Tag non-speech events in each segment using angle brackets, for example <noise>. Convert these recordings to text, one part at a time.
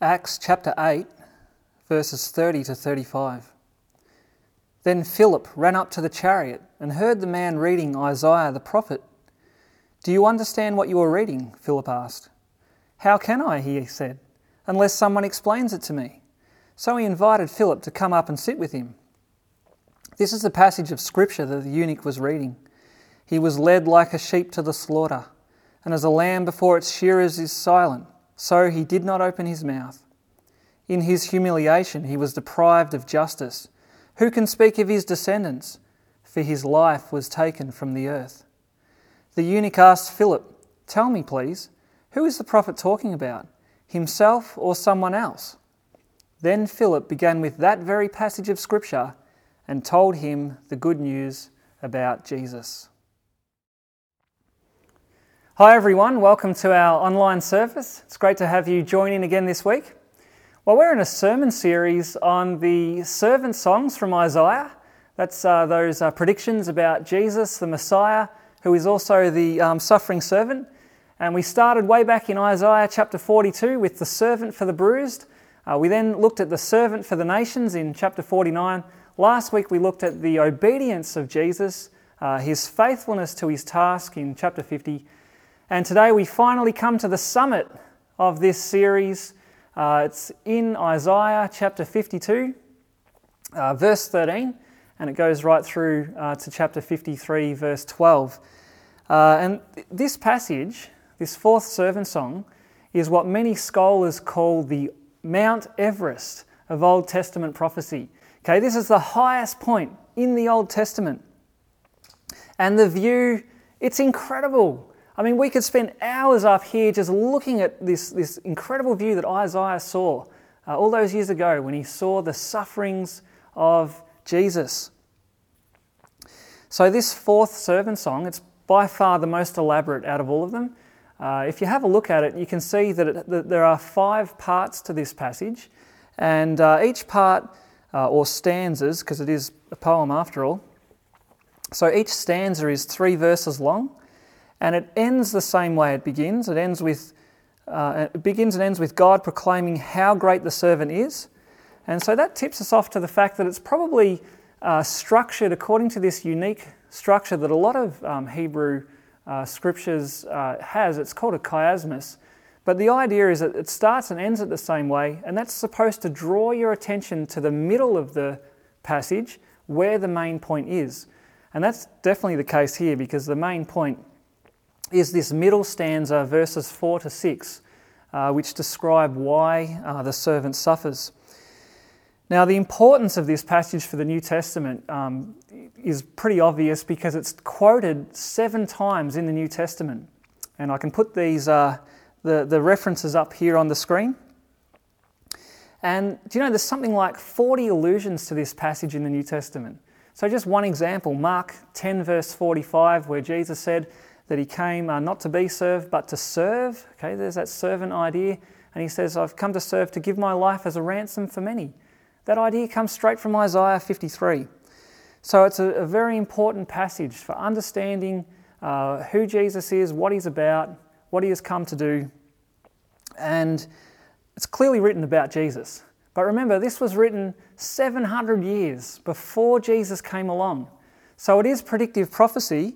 Acts chapter 8, verses 30 to 35. Then Philip ran up to the chariot and heard the man reading Isaiah the prophet. Do you understand what you are reading? Philip asked. How can I, he said, unless someone explains it to me? So he invited Philip to come up and sit with him. This is the passage of Scripture that the eunuch was reading. He was led like a sheep to the slaughter, and as a lamb before its shearers is silent so he did not open his mouth. In his humiliation, he was deprived of justice. Who can speak of his descendants? For his life was taken from the earth. The eunuch asked Philip, Tell me, please, who is the prophet talking about, himself or someone else? Then Philip began with that very passage of Scripture and told him the good news about Jesus. Hi, everyone. Welcome to our online service. It's great to have you join in again this week. Well, we're in a sermon series on the servant songs from Isaiah. That's uh, those uh, predictions about Jesus, the Messiah, who is also the um, suffering servant. And we started way back in Isaiah chapter 42 with the servant for the bruised. Uh, we then looked at the servant for the nations in chapter 49. Last week we looked at the obedience of Jesus, uh, his faithfulness to his task in chapter 50. And today we finally come to the summit of this series. Uh, it's in Isaiah chapter 52, uh, verse 13, and it goes right through uh, to chapter 53, verse 12. Uh, and this passage, this fourth servant song, is what many scholars call the Mount Everest of Old Testament prophecy. Okay, this is the highest point in the Old Testament. And the view, it's incredible. I mean, we could spend hours up here just looking at this, this incredible view that Isaiah saw uh, all those years ago when he saw the sufferings of Jesus. So, this fourth servant song, it's by far the most elaborate out of all of them. Uh, if you have a look at it, you can see that, it, that there are five parts to this passage, and uh, each part, uh, or stanzas, because it is a poem after all, so each stanza is three verses long. And it ends the same way it begins. It ends with uh, it begins and ends with God proclaiming how great the servant is. And so that tips us off to the fact that it's probably uh, structured according to this unique structure that a lot of um, Hebrew uh, scriptures uh, has. It's called a chiasmus. But the idea is that it starts and ends it the same way, and that's supposed to draw your attention to the middle of the passage where the main point is. And that's definitely the case here because the main point is this middle stanza, verses 4 to 6, uh, which describe why uh, the servant suffers. Now, the importance of this passage for the New Testament um, is pretty obvious because it's quoted seven times in the New Testament. And I can put these, uh, the, the references up here on the screen. And do you know there's something like 40 allusions to this passage in the New Testament? So, just one example Mark 10, verse 45, where Jesus said, that he came uh, not to be served, but to serve. Okay, there's that servant idea. And he says, I've come to serve to give my life as a ransom for many. That idea comes straight from Isaiah 53. So it's a, a very important passage for understanding uh, who Jesus is, what he's about, what he has come to do. And it's clearly written about Jesus. But remember, this was written 700 years before Jesus came along. So it is predictive prophecy,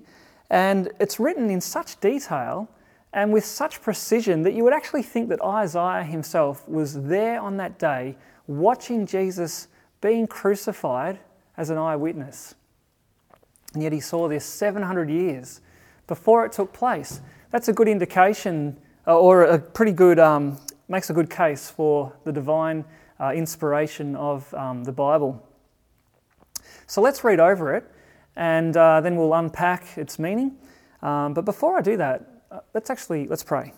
and it's written in such detail and with such precision that you would actually think that Isaiah himself was there on that day watching Jesus being crucified as an eyewitness. And yet he saw this 700 years before it took place. That's a good indication, uh, or a pretty good, um, makes a good case for the divine uh, inspiration of um, the Bible. So let's read over it and uh, then we'll unpack its meaning. Um, but before I do that, uh, let's actually let's pray.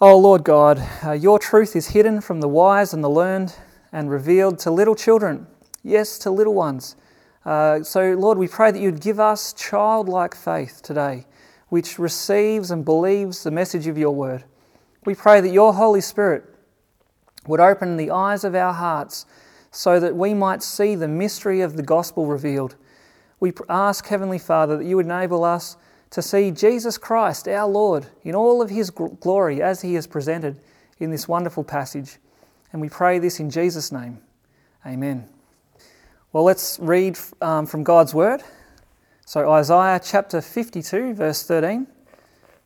Oh Lord God, uh, your truth is hidden from the wise and the learned and revealed to little children, yes, to little ones. Uh, so, Lord, we pray that you'd give us childlike faith today, which receives and believes the message of your word. We pray that your Holy Spirit would open the eyes of our hearts so that we might see the mystery of the gospel revealed. We ask, Heavenly Father, that you would enable us to see Jesus Christ, our Lord, in all of his glory as he is presented in this wonderful passage. And we pray this in Jesus' name. Amen. Well, let's read um, from God's Word. So, Isaiah chapter 52, verse 13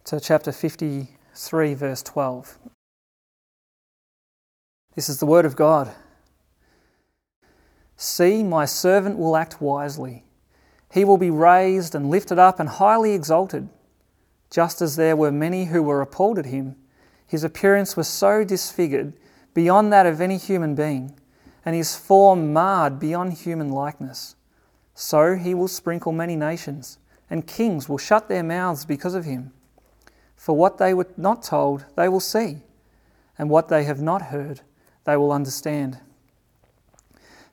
to chapter 53, verse 12. This is the Word of God. See, my servant will act wisely. He will be raised and lifted up and highly exalted. Just as there were many who were appalled at him, his appearance was so disfigured beyond that of any human being, and his form marred beyond human likeness. So he will sprinkle many nations, and kings will shut their mouths because of him. For what they were not told, they will see, and what they have not heard, they will understand.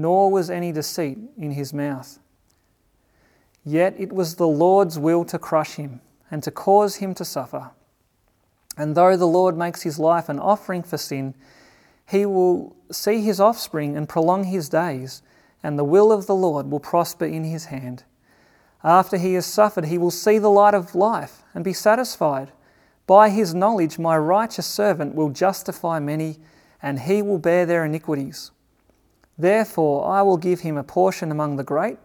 nor was any deceit in his mouth. Yet it was the Lord's will to crush him and to cause him to suffer. And though the Lord makes his life an offering for sin, he will see his offspring and prolong his days, and the will of the Lord will prosper in his hand. After he has suffered, he will see the light of life and be satisfied. By his knowledge, my righteous servant will justify many, and he will bear their iniquities. Therefore, I will give him a portion among the great,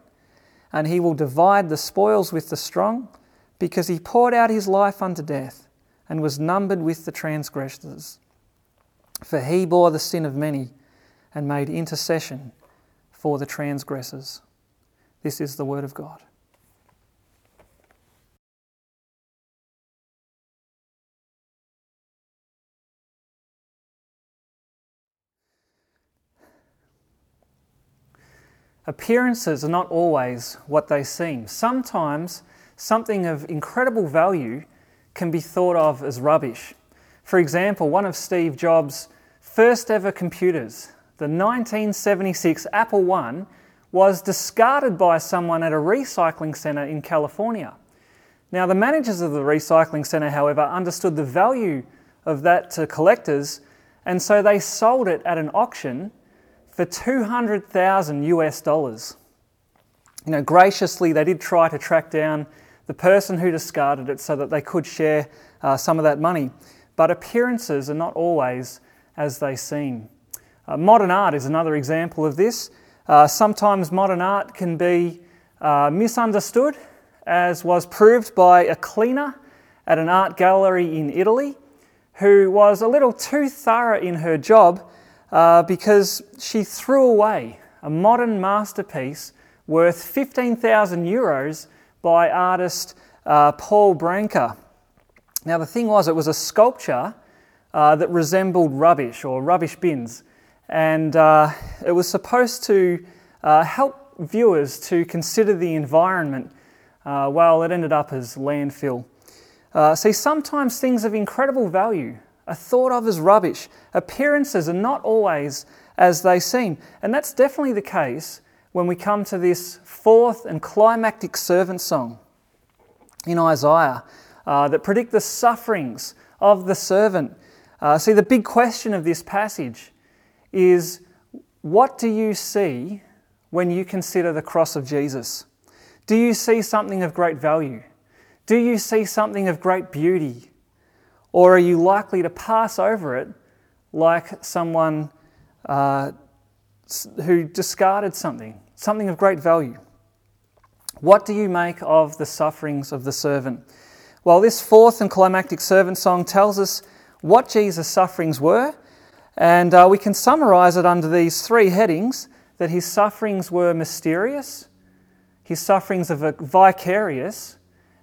and he will divide the spoils with the strong, because he poured out his life unto death, and was numbered with the transgressors. For he bore the sin of many, and made intercession for the transgressors. This is the word of God. Appearances are not always what they seem. Sometimes something of incredible value can be thought of as rubbish. For example, one of Steve Jobs' first ever computers, the 1976 Apple I, was discarded by someone at a recycling centre in California. Now, the managers of the recycling centre, however, understood the value of that to collectors, and so they sold it at an auction for 200,000 US dollars. You know, graciously, they did try to track down the person who discarded it so that they could share uh, some of that money. But appearances are not always as they seem. Uh, modern art is another example of this. Uh, sometimes modern art can be uh, misunderstood, as was proved by a cleaner at an art gallery in Italy who was a little too thorough in her job uh, because she threw away a modern masterpiece worth 15,000 euros by artist uh, Paul Branca. Now, the thing was, it was a sculpture uh, that resembled rubbish or rubbish bins, and uh, it was supposed to uh, help viewers to consider the environment. Uh, well, it ended up as landfill. see, sometimes things of incredible value are thought of as rubbish. Appearances are not always as they seem. And that's definitely the case when we come to this fourth and climactic servant song. in Isaiah uh, that predict the sufferings of the servant. Uh, see, the big question of this passage is what do you see when you consider the cross of Jesus? Do you see something of great value? Do you see something of great beauty? Or are you likely to pass over it like someone uh, who discarded something, something of great value? What do you make of the sufferings of the servant? Well, this fourth and climactic servant song tells us what Jesus' sufferings were, and uh, we can summarize it under these three headings that his sufferings were mysterious, his sufferings are vicarious,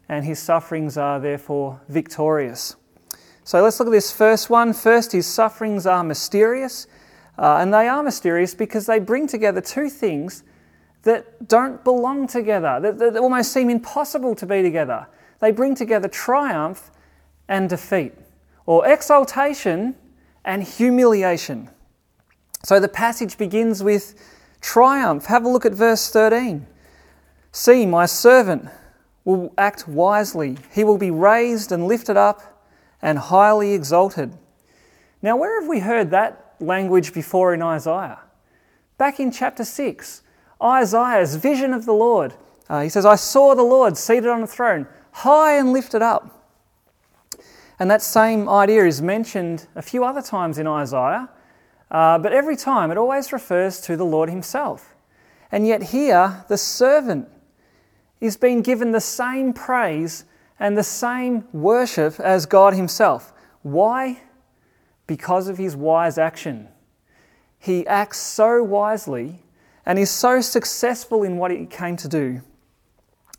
and his sufferings are therefore victorious. So let's look at this first one. First, his sufferings are mysterious, uh, and they are mysterious because they bring together two things that don't belong together, that, that almost seem impossible to be together. They bring together triumph and defeat, or exaltation and humiliation. So the passage begins with triumph. Have a look at verse 13. See, my servant will act wisely, he will be raised and lifted up and highly exalted. Now, where have we heard that language before in Isaiah? Back in chapter 6, Isaiah's vision of the Lord. Uh, he says, I saw the Lord seated on a throne, high and lifted up. And that same idea is mentioned a few other times in Isaiah, uh, but every time it always refers to the Lord Himself. And yet here, the servant is being given the same praise and the same worship as God Himself. Why? Because of His wise action. He acts so wisely and is so successful in what he came to do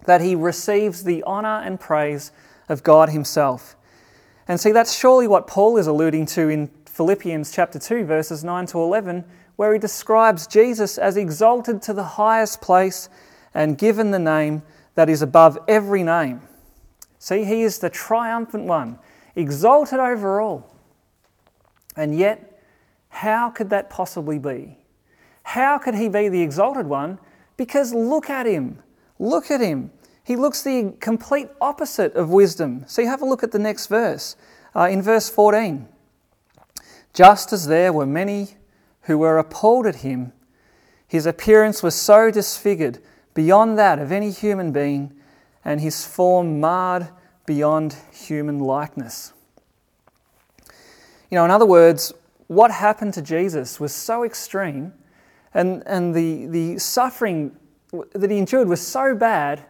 that he receives the honour and praise of God Himself. And see, that's surely what Paul is alluding to in Philippians chapter 2, verses 9 to 11, where he describes Jesus as exalted to the highest place and given the name that is above every name. See, he is the triumphant one, exalted over all. And yet, how could that possibly be? How could he be the exalted one? Because look at him. Look at him. He looks the complete opposite of wisdom. See, have a look at the next verse. Uh, in verse 14, just as there were many who were appalled at him, his appearance was so disfigured beyond that of any human being, and his form marred beyond human likeness. You know, in other words, what happened to Jesus was so extreme and, and the, the suffering that he endured was so bad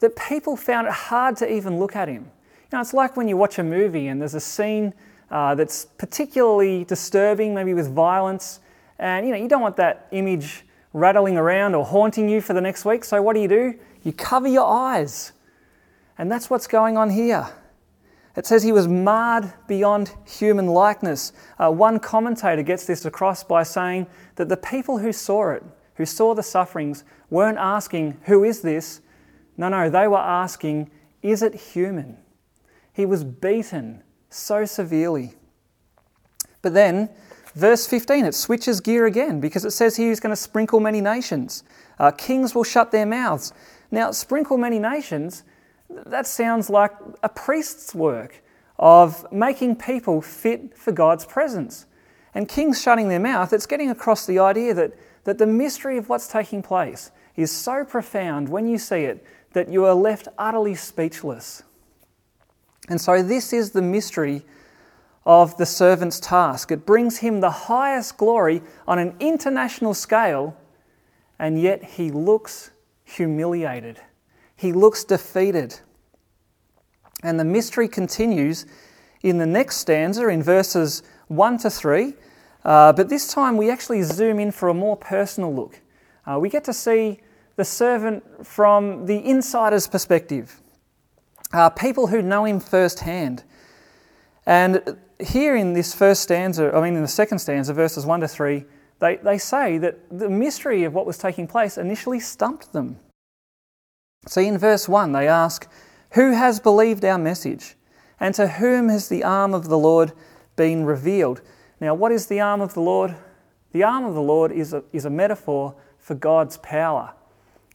that people found it hard to even look at him. You know, it's like when you watch a movie and there's a scene uh, that's particularly disturbing, maybe with violence, and you know you don't want that image rattling around or haunting you for the next week. So what do you do? You cover your eyes, and that's what's going on here. It says he was marred beyond human likeness. Uh, one commentator gets this across by saying that the people who saw it, who saw the sufferings, weren't asking, Who is this? No, no, they were asking, Is it human? He was beaten so severely. But then, verse 15, it switches gear again because it says he's going to sprinkle many nations. Uh, kings will shut their mouths. Now, sprinkle many nations that sounds like a priest's work of making people fit for God's presence. And kings shutting their mouth, it's getting across the idea that, that the mystery of what's taking place is so profound when you see it that you are left utterly speechless. And so, this is the mystery of the servant's task. It brings him the highest glory on an international scale, and yet he looks humiliated. He looks defeated. And the mystery continues in the next stanza in verses 1 to 3. Uh, but this time we actually zoom in for a more personal look. Uh, we get to see the servant from the insider's perspective, uh, people who know him firsthand. And here in this first stanza, I mean, in the second stanza, verses 1 to 3, they, they say that the mystery of what was taking place initially stumped them. See, in verse 1, they ask, Who has believed our message? And to whom has the arm of the Lord been revealed? Now, what is the arm of the Lord? The arm of the Lord is a, is a metaphor for God's power.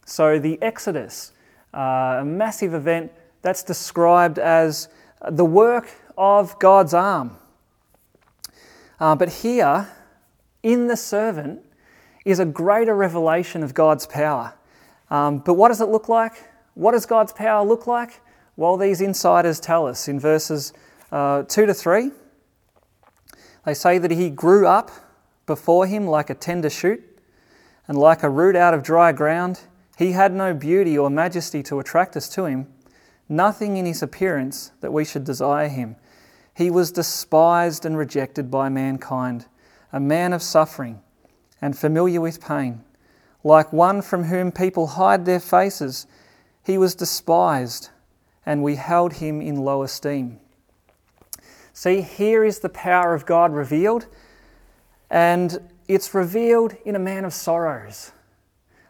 So, the Exodus, uh, a massive event that's described as the work of God's arm. Uh, but here, in the servant, is a greater revelation of God's power. Um, but what does it look like? What does God's power look like? Well, these insiders tell us in verses uh, 2 to 3. They say that he grew up before him like a tender shoot, and like a root out of dry ground. He had no beauty or majesty to attract us to him, nothing in his appearance that we should desire him. He was despised and rejected by mankind, a man of suffering and familiar with pain. Like one from whom people hide their faces, he was despised, and we held him in low esteem. See, here is the power of God revealed, and it's revealed in a man of sorrows,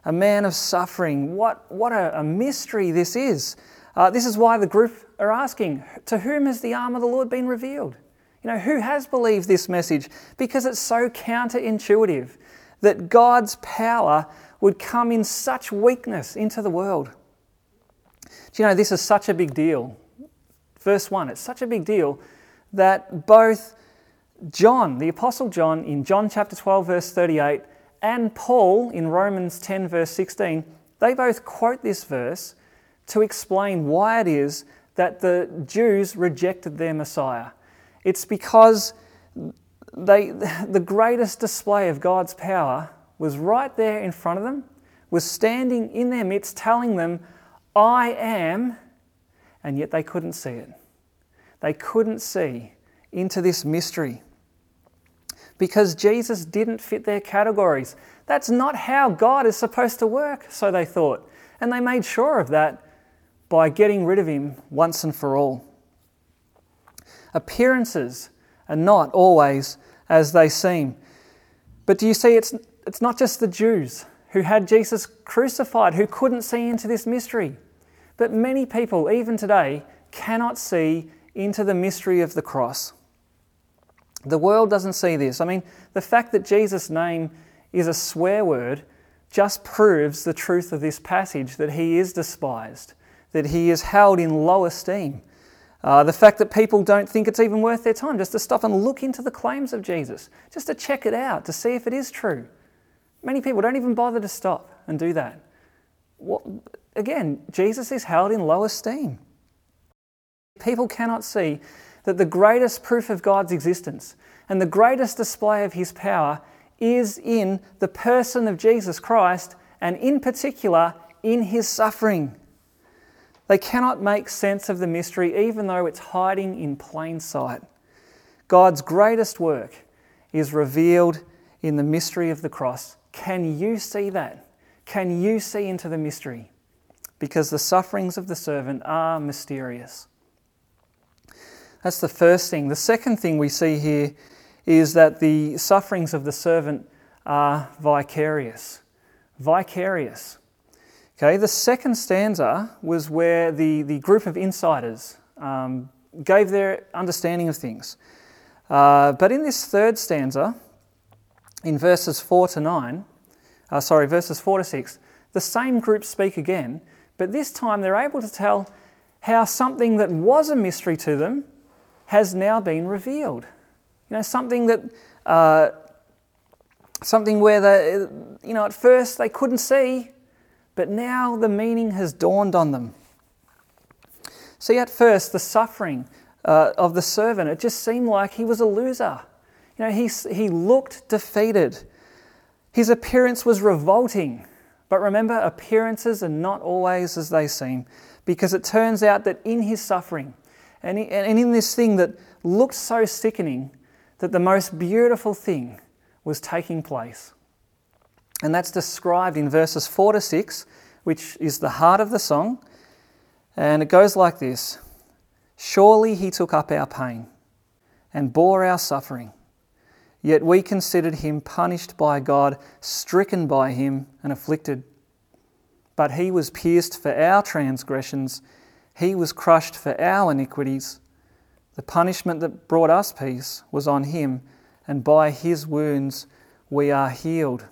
a man of suffering. What, what a, a mystery this is. Uh, this is why the group are asking To whom has the arm of the Lord been revealed? You know, who has believed this message? Because it's so counterintuitive that God's power would come in such weakness into the world. Do you know, this is such a big deal. Verse 1, it's such a big deal that both John, the Apostle John, in John chapter 12, verse 38, and Paul in Romans 10, verse 16, they both quote this verse to explain why it is that the Jews rejected their Messiah. It's because they, <laughs> the greatest display of God's power was right there in front of them, was standing in their midst telling them, I am, and yet they couldn't see it. They couldn't see into this mystery because Jesus didn't fit their categories. That's not how God is supposed to work, so they thought. And they made sure of that by getting rid of him once and for all. Appearances are not always as they seem. But do you see, it's, it's not just the Jews who had Jesus crucified who couldn't see into this mystery. But many people, even today, cannot see into the mystery of the cross. The world doesn't see this. I mean, the fact that Jesus' name is a swear word just proves the truth of this passage that he is despised, that he is held in low esteem. Uh, the fact that people don't think it's even worth their time just to stop and look into the claims of Jesus, just to check it out, to see if it is true. Many people don't even bother to stop and do that. What, again, Jesus is held in low esteem. People cannot see that the greatest proof of God's existence and the greatest display of his power is in the person of Jesus Christ and, in particular, in his suffering. They cannot make sense of the mystery, even though it's hiding in plain sight. God's greatest work is revealed in the mystery of the cross. Can you see that? Can you see into the mystery? Because the sufferings of the servant are mysterious. That's the first thing. The second thing we see here is that the sufferings of the servant are vicarious. Vicarious. Okay, the second stanza was where the, the group of insiders um, gave their understanding of things. Uh, but in this third stanza, in verses 4 to 9, uh, sorry, verses 4 to 6, the same group speak again, but this time they're able to tell how something that was a mystery to them has now been revealed. You know, something that, uh, something where they, you know, at first they couldn't see, but now the meaning has dawned on them. See, at first, the suffering uh, of the servant, it just seemed like he was a loser. You know, he, he looked defeated. His appearance was revolting. But remember, appearances are not always as they seem, because it turns out that in his suffering, and in this thing that looked so sickening that the most beautiful thing was taking place. And that's described in verses 4 to 6, which is the heart of the song. And it goes like this Surely he took up our pain and bore our suffering. Yet we considered him punished by God, stricken by him, and afflicted. But he was pierced for our transgressions he was crushed for our iniquities. The punishment that brought us peace was on him, and by his wounds we are healed.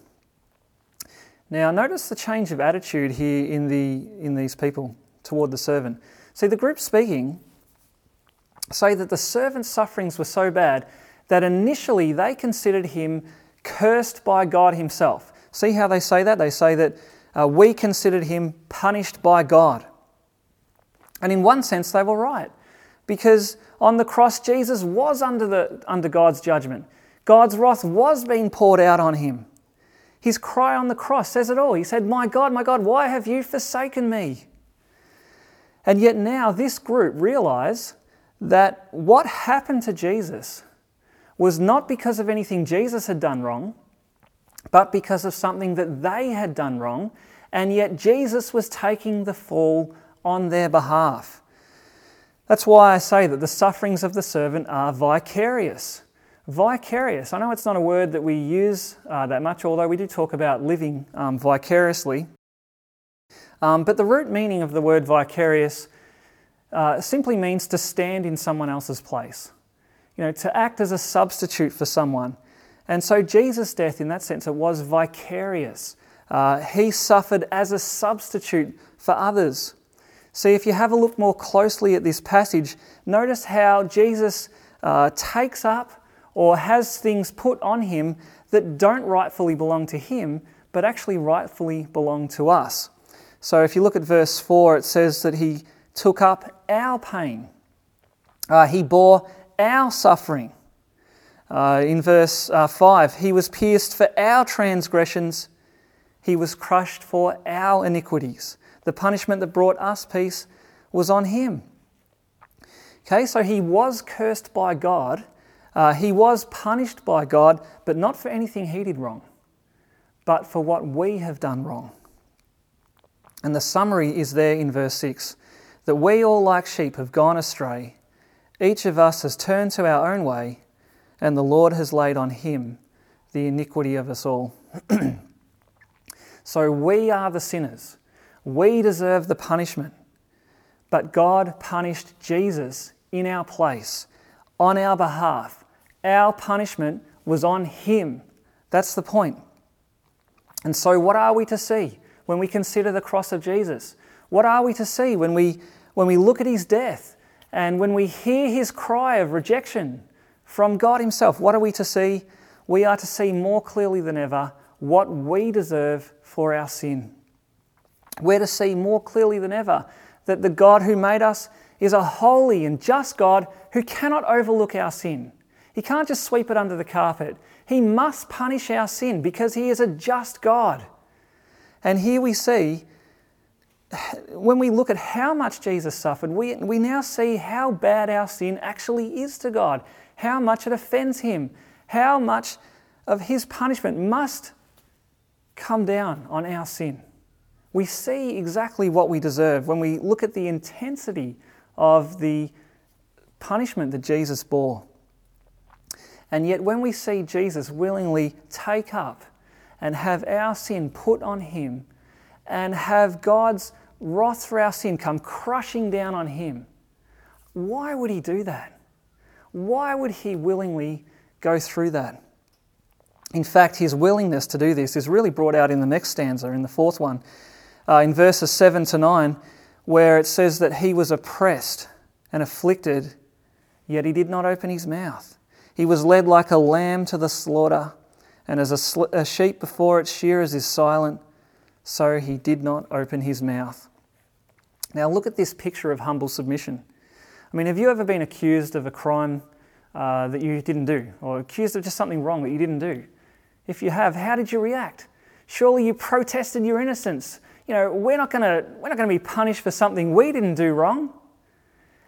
Now, notice the change of attitude here in, the, in these people toward the servant. See, the group speaking say that the servant's sufferings were so bad that initially they considered him cursed by God Himself. See how they say that? They say that uh, we considered him punished by God. And in one sense, they were right, because on the cross, Jesus was under, the, under God's judgment. God's wrath was being poured out on him. His cry on the cross says it all. He said, My God, my God, why have you forsaken me? And yet now this group realize that what happened to Jesus was not because of anything Jesus had done wrong, but because of something that they had done wrong, and yet Jesus was taking the fall on their behalf. That's why I say that the sufferings of the servant are vicarious. Vicarious. I know it's not a word that we use uh, that much, although we do talk about living um, vicariously. Um, but the root meaning of the word vicarious uh, simply means to stand in someone else's place, you know, to act as a substitute for someone. And so Jesus' death, in that sense, it was vicarious. Uh, he suffered as a substitute for others. See, if you have a look more closely at this passage, notice how Jesus uh, takes up or has things put on him that don't rightfully belong to him, but actually rightfully belong to us. So if you look at verse 4, it says that he took up our pain, uh, he bore our suffering. Uh, in verse uh, 5, he was pierced for our transgressions, he was crushed for our iniquities. The punishment that brought us peace was on him. Okay, so he was cursed by God. Uh, he was punished by God, but not for anything he did wrong, but for what we have done wrong. And the summary is there in verse 6 that we all, like sheep, have gone astray. Each of us has turned to our own way, and the Lord has laid on him the iniquity of us all. <clears throat> So we are the sinners. We deserve the punishment. But God punished Jesus in our place, on our behalf. Our punishment was on Him. That's the point. And so, what are we to see when we consider the cross of Jesus? What are we to see when we, when we look at His death and when we hear His cry of rejection from God Himself? What are we to see? We are to see more clearly than ever what we deserve for our sin. We're to see more clearly than ever that the God who made us is a holy and just God who cannot overlook our sin. He can't just sweep it under the carpet. He must punish our sin because He is a just God. And here we see, when we look at how much Jesus suffered, we, we now see how bad our sin actually is to God, how much it offends Him, how much of His punishment must come down on our sin. We see exactly what we deserve when we look at the intensity of the punishment that Jesus bore. And yet, when we see Jesus willingly take up and have our sin put on him and have God's wrath for our sin come crushing down on him, why would he do that? Why would he willingly go through that? In fact, his willingness to do this is really brought out in the next stanza, in the fourth one, uh, in verses 7 to 9, where it says that he was oppressed and afflicted, yet he did not open his mouth. He was led like a lamb to the slaughter, and as a, sl- a sheep before its shearers is silent, so he did not open his mouth. Now, look at this picture of humble submission. I mean, have you ever been accused of a crime uh, that you didn't do, or accused of just something wrong that you didn't do? If you have, how did you react? Surely you protested your innocence. You know, we're not going to we're not going to be punished for something we didn't do wrong.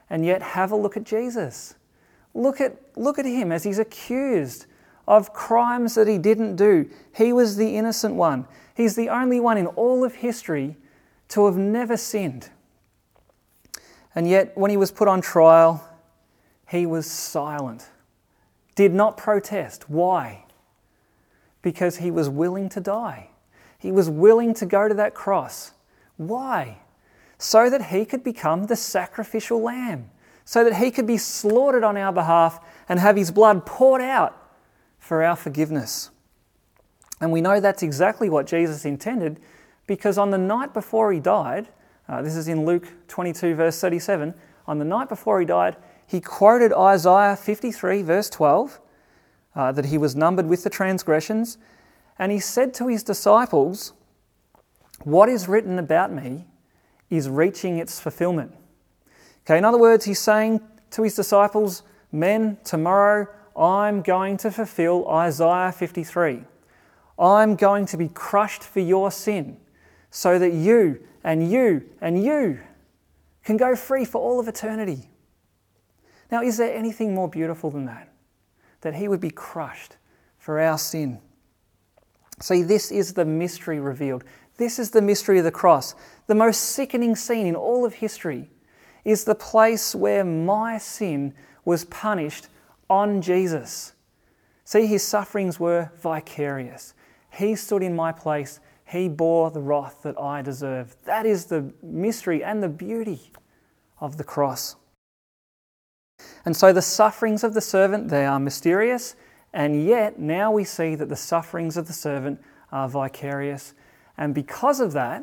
And yet have a look at Jesus. Look at look at him as he's accused of crimes that he didn't do. He was the innocent one. He's the only one in all of history to have never sinned. And yet when he was put on trial, he was silent. Did not protest. Why? because he was willing to die. He was willing to go to that cross. Why? So that he could become the sacrificial lamb, so that he could be slaughtered on our behalf and have his blood poured out for our forgiveness. And we know that's exactly what Jesus intended because on the night before he died, Uh, this is in Luke 22, verse 37. On the night before he died, he quoted Isaiah 53, verse 12, uh, that he was numbered with the transgressions, and he said to his disciples, What is written about me is reaching its fulfillment. Okay, in other words, he's saying to his disciples, Men, tomorrow I'm going to fulfill Isaiah 53. I'm going to be crushed for your sin so that you and you and you can go free for all of eternity. Now, is there anything more beautiful than that? That he would be crushed for our sin. See, this is the mystery revealed. This is the mystery of the cross. The most sickening scene in all of history is the place where my sin was punished on Jesus. See, his sufferings were vicarious. He stood in my place he bore the wrath that I deserve. That is the mystery and the beauty of the cross. And so the sufferings of the servant, they are mysterious, and yet now we see that the sufferings of the servant are vicarious. And because of that,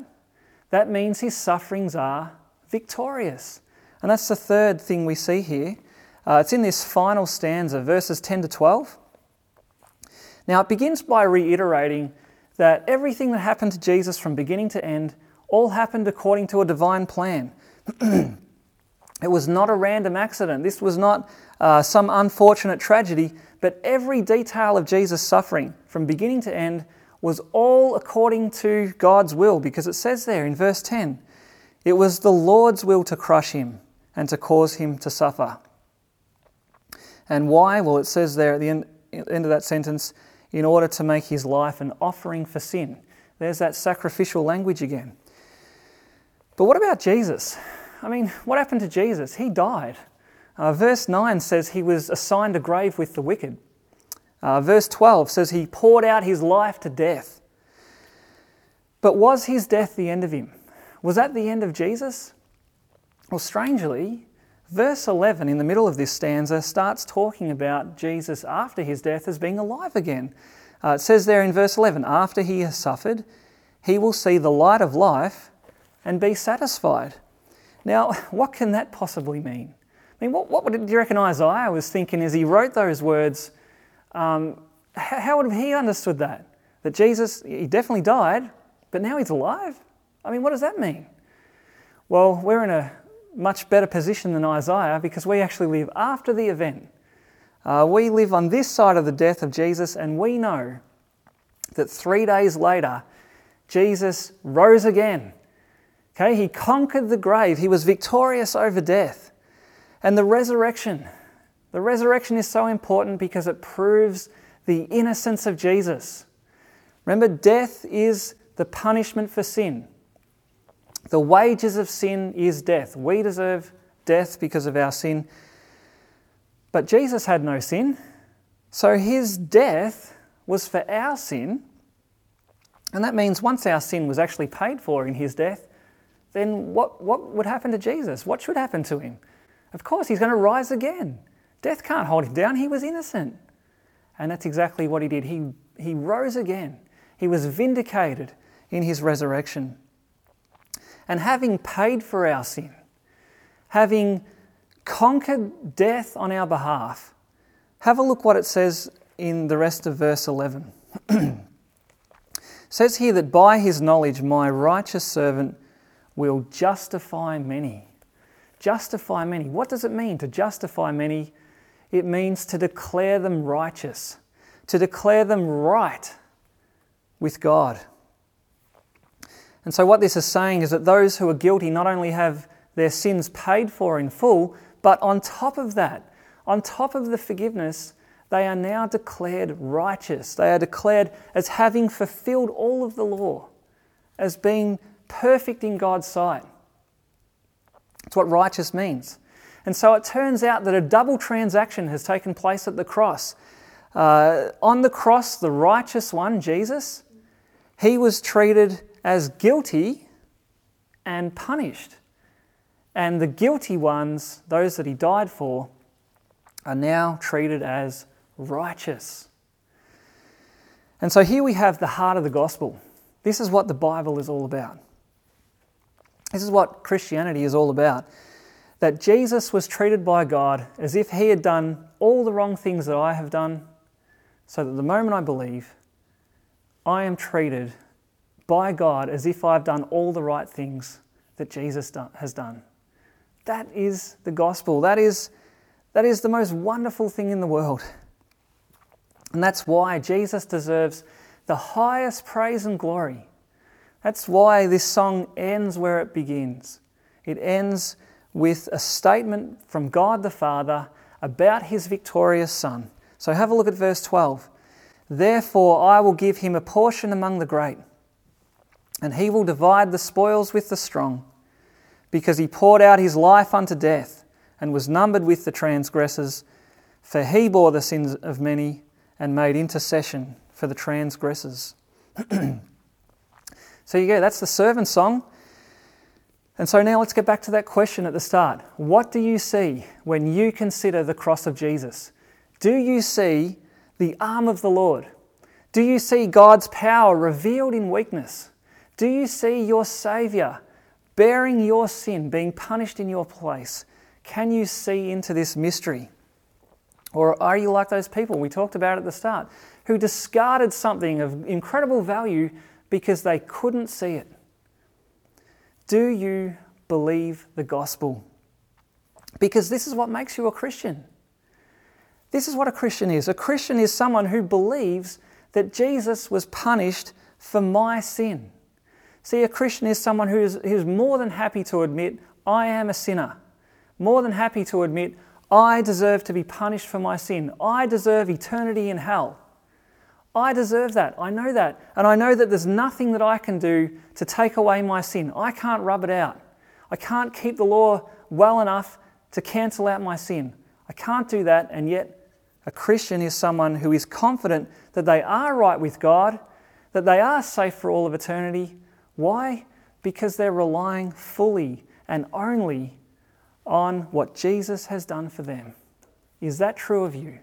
that means his sufferings are victorious. And that's the third thing we see here. Uh, it's in this final stanza, verses 10 to 12. Now, it begins by reiterating that everything that happened to Jesus from beginning to end all happened according to a divine plan. <clears throat> it was not a random accident. This was not uh, some unfortunate tragedy, but every detail of Jesus' suffering from beginning to end was all according to God's will, because it says there in verse 10 it was the Lord's will to crush him and to cause him to suffer. And why? Well, it says there at the end, of that sentence, in order to make his life an offering for sin. There's that sacrificial language again. But what about Jesus? I mean, what happened to Jesus? He died. Uh, verse 9 says he was assigned a grave with the wicked. Uh, verse 12 says he poured out his life to death. But was his death the end of him? Was that the end of Jesus? Well, strangely, verse 11 in the middle of this stanza starts talking about Jesus after his death as being alive again. Uh, it says there in verse 11, after he has suffered, he will see the light of life and be satisfied. Now, <laughs> what can that possibly mean? I mean, what, what do you reckon Isaiah was thinking as he wrote those words? Um, how, how would he understood that? That Jesus, he definitely died, but now he's alive? I mean, what does that mean? Well, we're in a much better position than Isaiah because we actually live after the event. Uh, we live on this side of the death of Jesus, and we know that three days later, Jesus rose again. Okay, he conquered the grave, he was victorious over death. And the resurrection, the resurrection is so important because it proves the innocence of Jesus. Remember, death is the punishment for sin. The wages of sin is death. We deserve death because of our sin. But Jesus had no sin. So his death was for our sin. And that means once our sin was actually paid for in his death, then what, what would happen to Jesus? What should happen to him? Of course, he's going to rise again. Death can't hold him down. He was innocent. And that's exactly what he did. He, he rose again. He was vindicated in his resurrection. And having paid for our sin, having conquered death on our behalf, have a look what it says in the rest of verse 11. it <clears throat> says here that by his knowledge, my righteous servant will justify many. Justify many. What does it mean to justify many? It means to declare them righteous, to declare them right with God. And so, what this is saying is that those who are guilty not only have their sins paid for in full, but on top of that, on top of the forgiveness, they are now declared righteous. They are declared as having fulfilled all of the law, as being perfect in God's sight. It's what righteous means. And so it turns out that a double transaction has taken place at the cross. Uh, on the cross, the righteous one, Jesus, he was treated as guilty and punished. And the guilty ones, those that he died for, are now treated as righteous. And so here we have the heart of the gospel. This is what the Bible is all about. This is what Christianity is all about. That Jesus was treated by God as if he had done all the wrong things that I have done, so that the moment I believe, I am treated by God as if I've done all the right things that Jesus has done. That is the gospel. That is, that is the most wonderful thing in the world. And that's why Jesus deserves the highest praise and glory. That's why this song ends where it begins. It ends with a statement from God the Father about his victorious Son. So have a look at verse 12. Therefore, I will give him a portion among the great, and he will divide the spoils with the strong, because he poured out his life unto death and was numbered with the transgressors. For he bore the sins of many and made intercession for the transgressors. <clears throat> so you go, that's the servant song. And so now let's get back to that question at the start. What do you see when you consider the cross of Jesus? Do you see the arm of the Lord? Do you see God's power revealed in weakness? Do you see your Saviour bearing your sin, being punished in your place? Can you see into this mystery? Or are you like those people we talked about at the start who discarded something of incredible value because they couldn't see it? Do you believe the gospel? Because this is what makes you a Christian. This is what a Christian is. A Christian is someone who believes that Jesus was punished for my sin. See, a Christian is someone who is, who is more than happy to admit, I am a sinner. More than happy to admit, I deserve to be punished for my sin. I deserve eternity in hell. I deserve that. I know that. And I know that there's nothing that I can do to take away my sin. I can't rub it out. I can't keep the law well enough to cancel out my sin. I can't do that, and yet a Christian is someone who is confident that they are right with God, that they are safe for all of eternity. Why? Because they're relying fully and only on what Jesus has done for them. Is that true of you?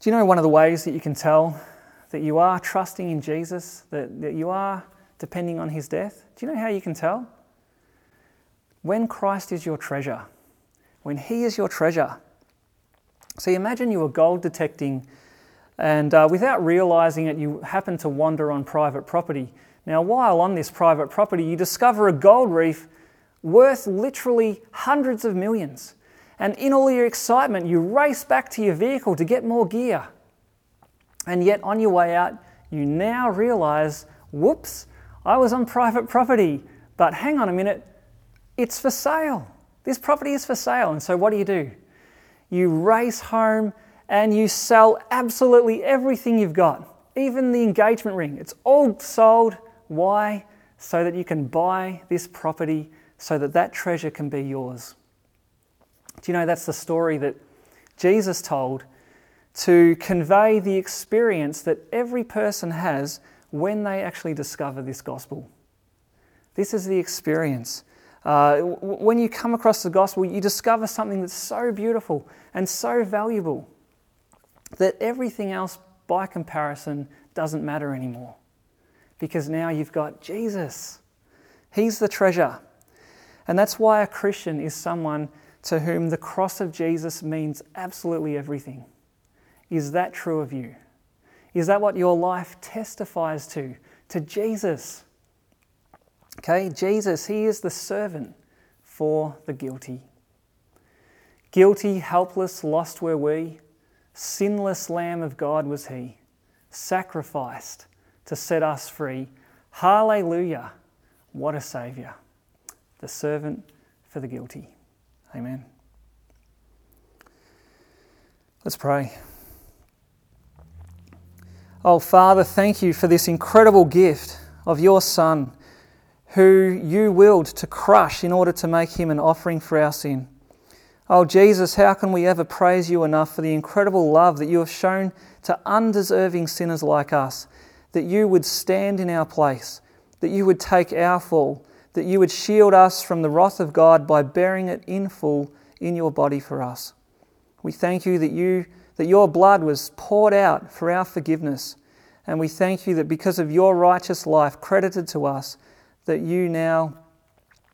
Do you know one of the ways that you can tell that you are trusting in Jesus, that, that you are depending on his death? Do you know how you can tell? When Christ is your treasure, when he is your treasure, so imagine you were gold detecting, and uh, without realizing it, you happen to wander on private property. Now, while on this private property, you discover a gold reef worth literally hundreds of millions. And in all your excitement, you race back to your vehicle to get more gear. And yet, on your way out, you now realize whoops, I was on private property, but hang on a minute, it's for sale. This property is for sale. And so, what do you do? you race home and you sell absolutely everything you've got, even the engagement ring. It's all sold. Why? So that you can buy this property so that that treasure can be yours. Do you know that's the story that Jesus told to convey the experience that every person has when they actually discover this gospel? This is the experience. Uh, when you come across the gospel, you discover something that's so beautiful and so valuable that everything else, by comparison, doesn't matter anymore. Because now you've got Jesus. He's the treasure. And that's why a Christian is someone to whom the cross of Jesus means absolutely everything. Is that true of you? Is that what your life testifies to? To Jesus? Okay, Jesus, He is the servant for the guilty. Guilty, helpless, lost were we. Sinless Lamb of God was He, sacrificed to set us free. Hallelujah! What a Saviour. The servant for the guilty. Amen. Let's pray. Oh, Father, thank you for this incredible gift of your Son who you willed to crush in order to make him an offering for our sin. Oh, Jesus, how can we ever praise you enough for the incredible love that you have shown to undeserving sinners like us? That you would stand in our place, that you would take our fall, that you would shield us from the wrath of God by bearing it in full in your body for us. We thank you that, you, that your blood was poured out for our forgiveness. And we thank you that because of your righteous life credited to us, that you now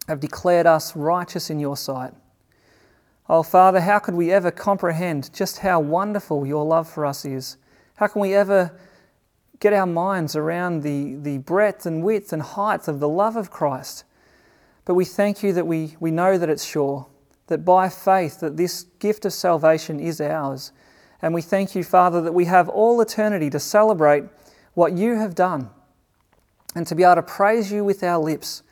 have declared us righteous in your sight. Oh, Father, how could we ever comprehend just how wonderful your love for us is? How can we ever get our minds around the, the breadth and width and height of the love of Christ? But we thank you that we, we know that it's sure, that by faith that this gift of salvation is ours. And we thank you, Father, that we have all eternity to celebrate what you have done and to be able to praise you with our lips.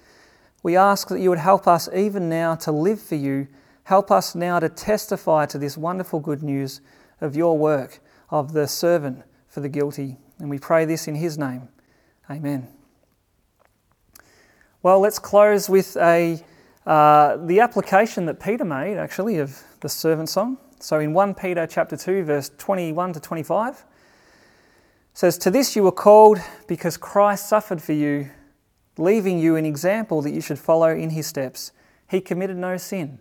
We ask that you would help us even now to live for you. Help us now to testify to this wonderful good news of your work, of the servant for the guilty. And we pray this in his name. Amen. Well, let's close with a, uh, the application that Peter made, actually, of the servant song. So in 1 Peter chapter 2, verse 21 to 25, says, To this you were called because Christ suffered for you, leaving you an example that you should follow in his steps. He committed no sin,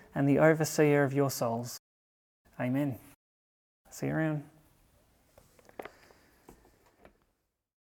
and the overseer of your souls. Amen. See you around.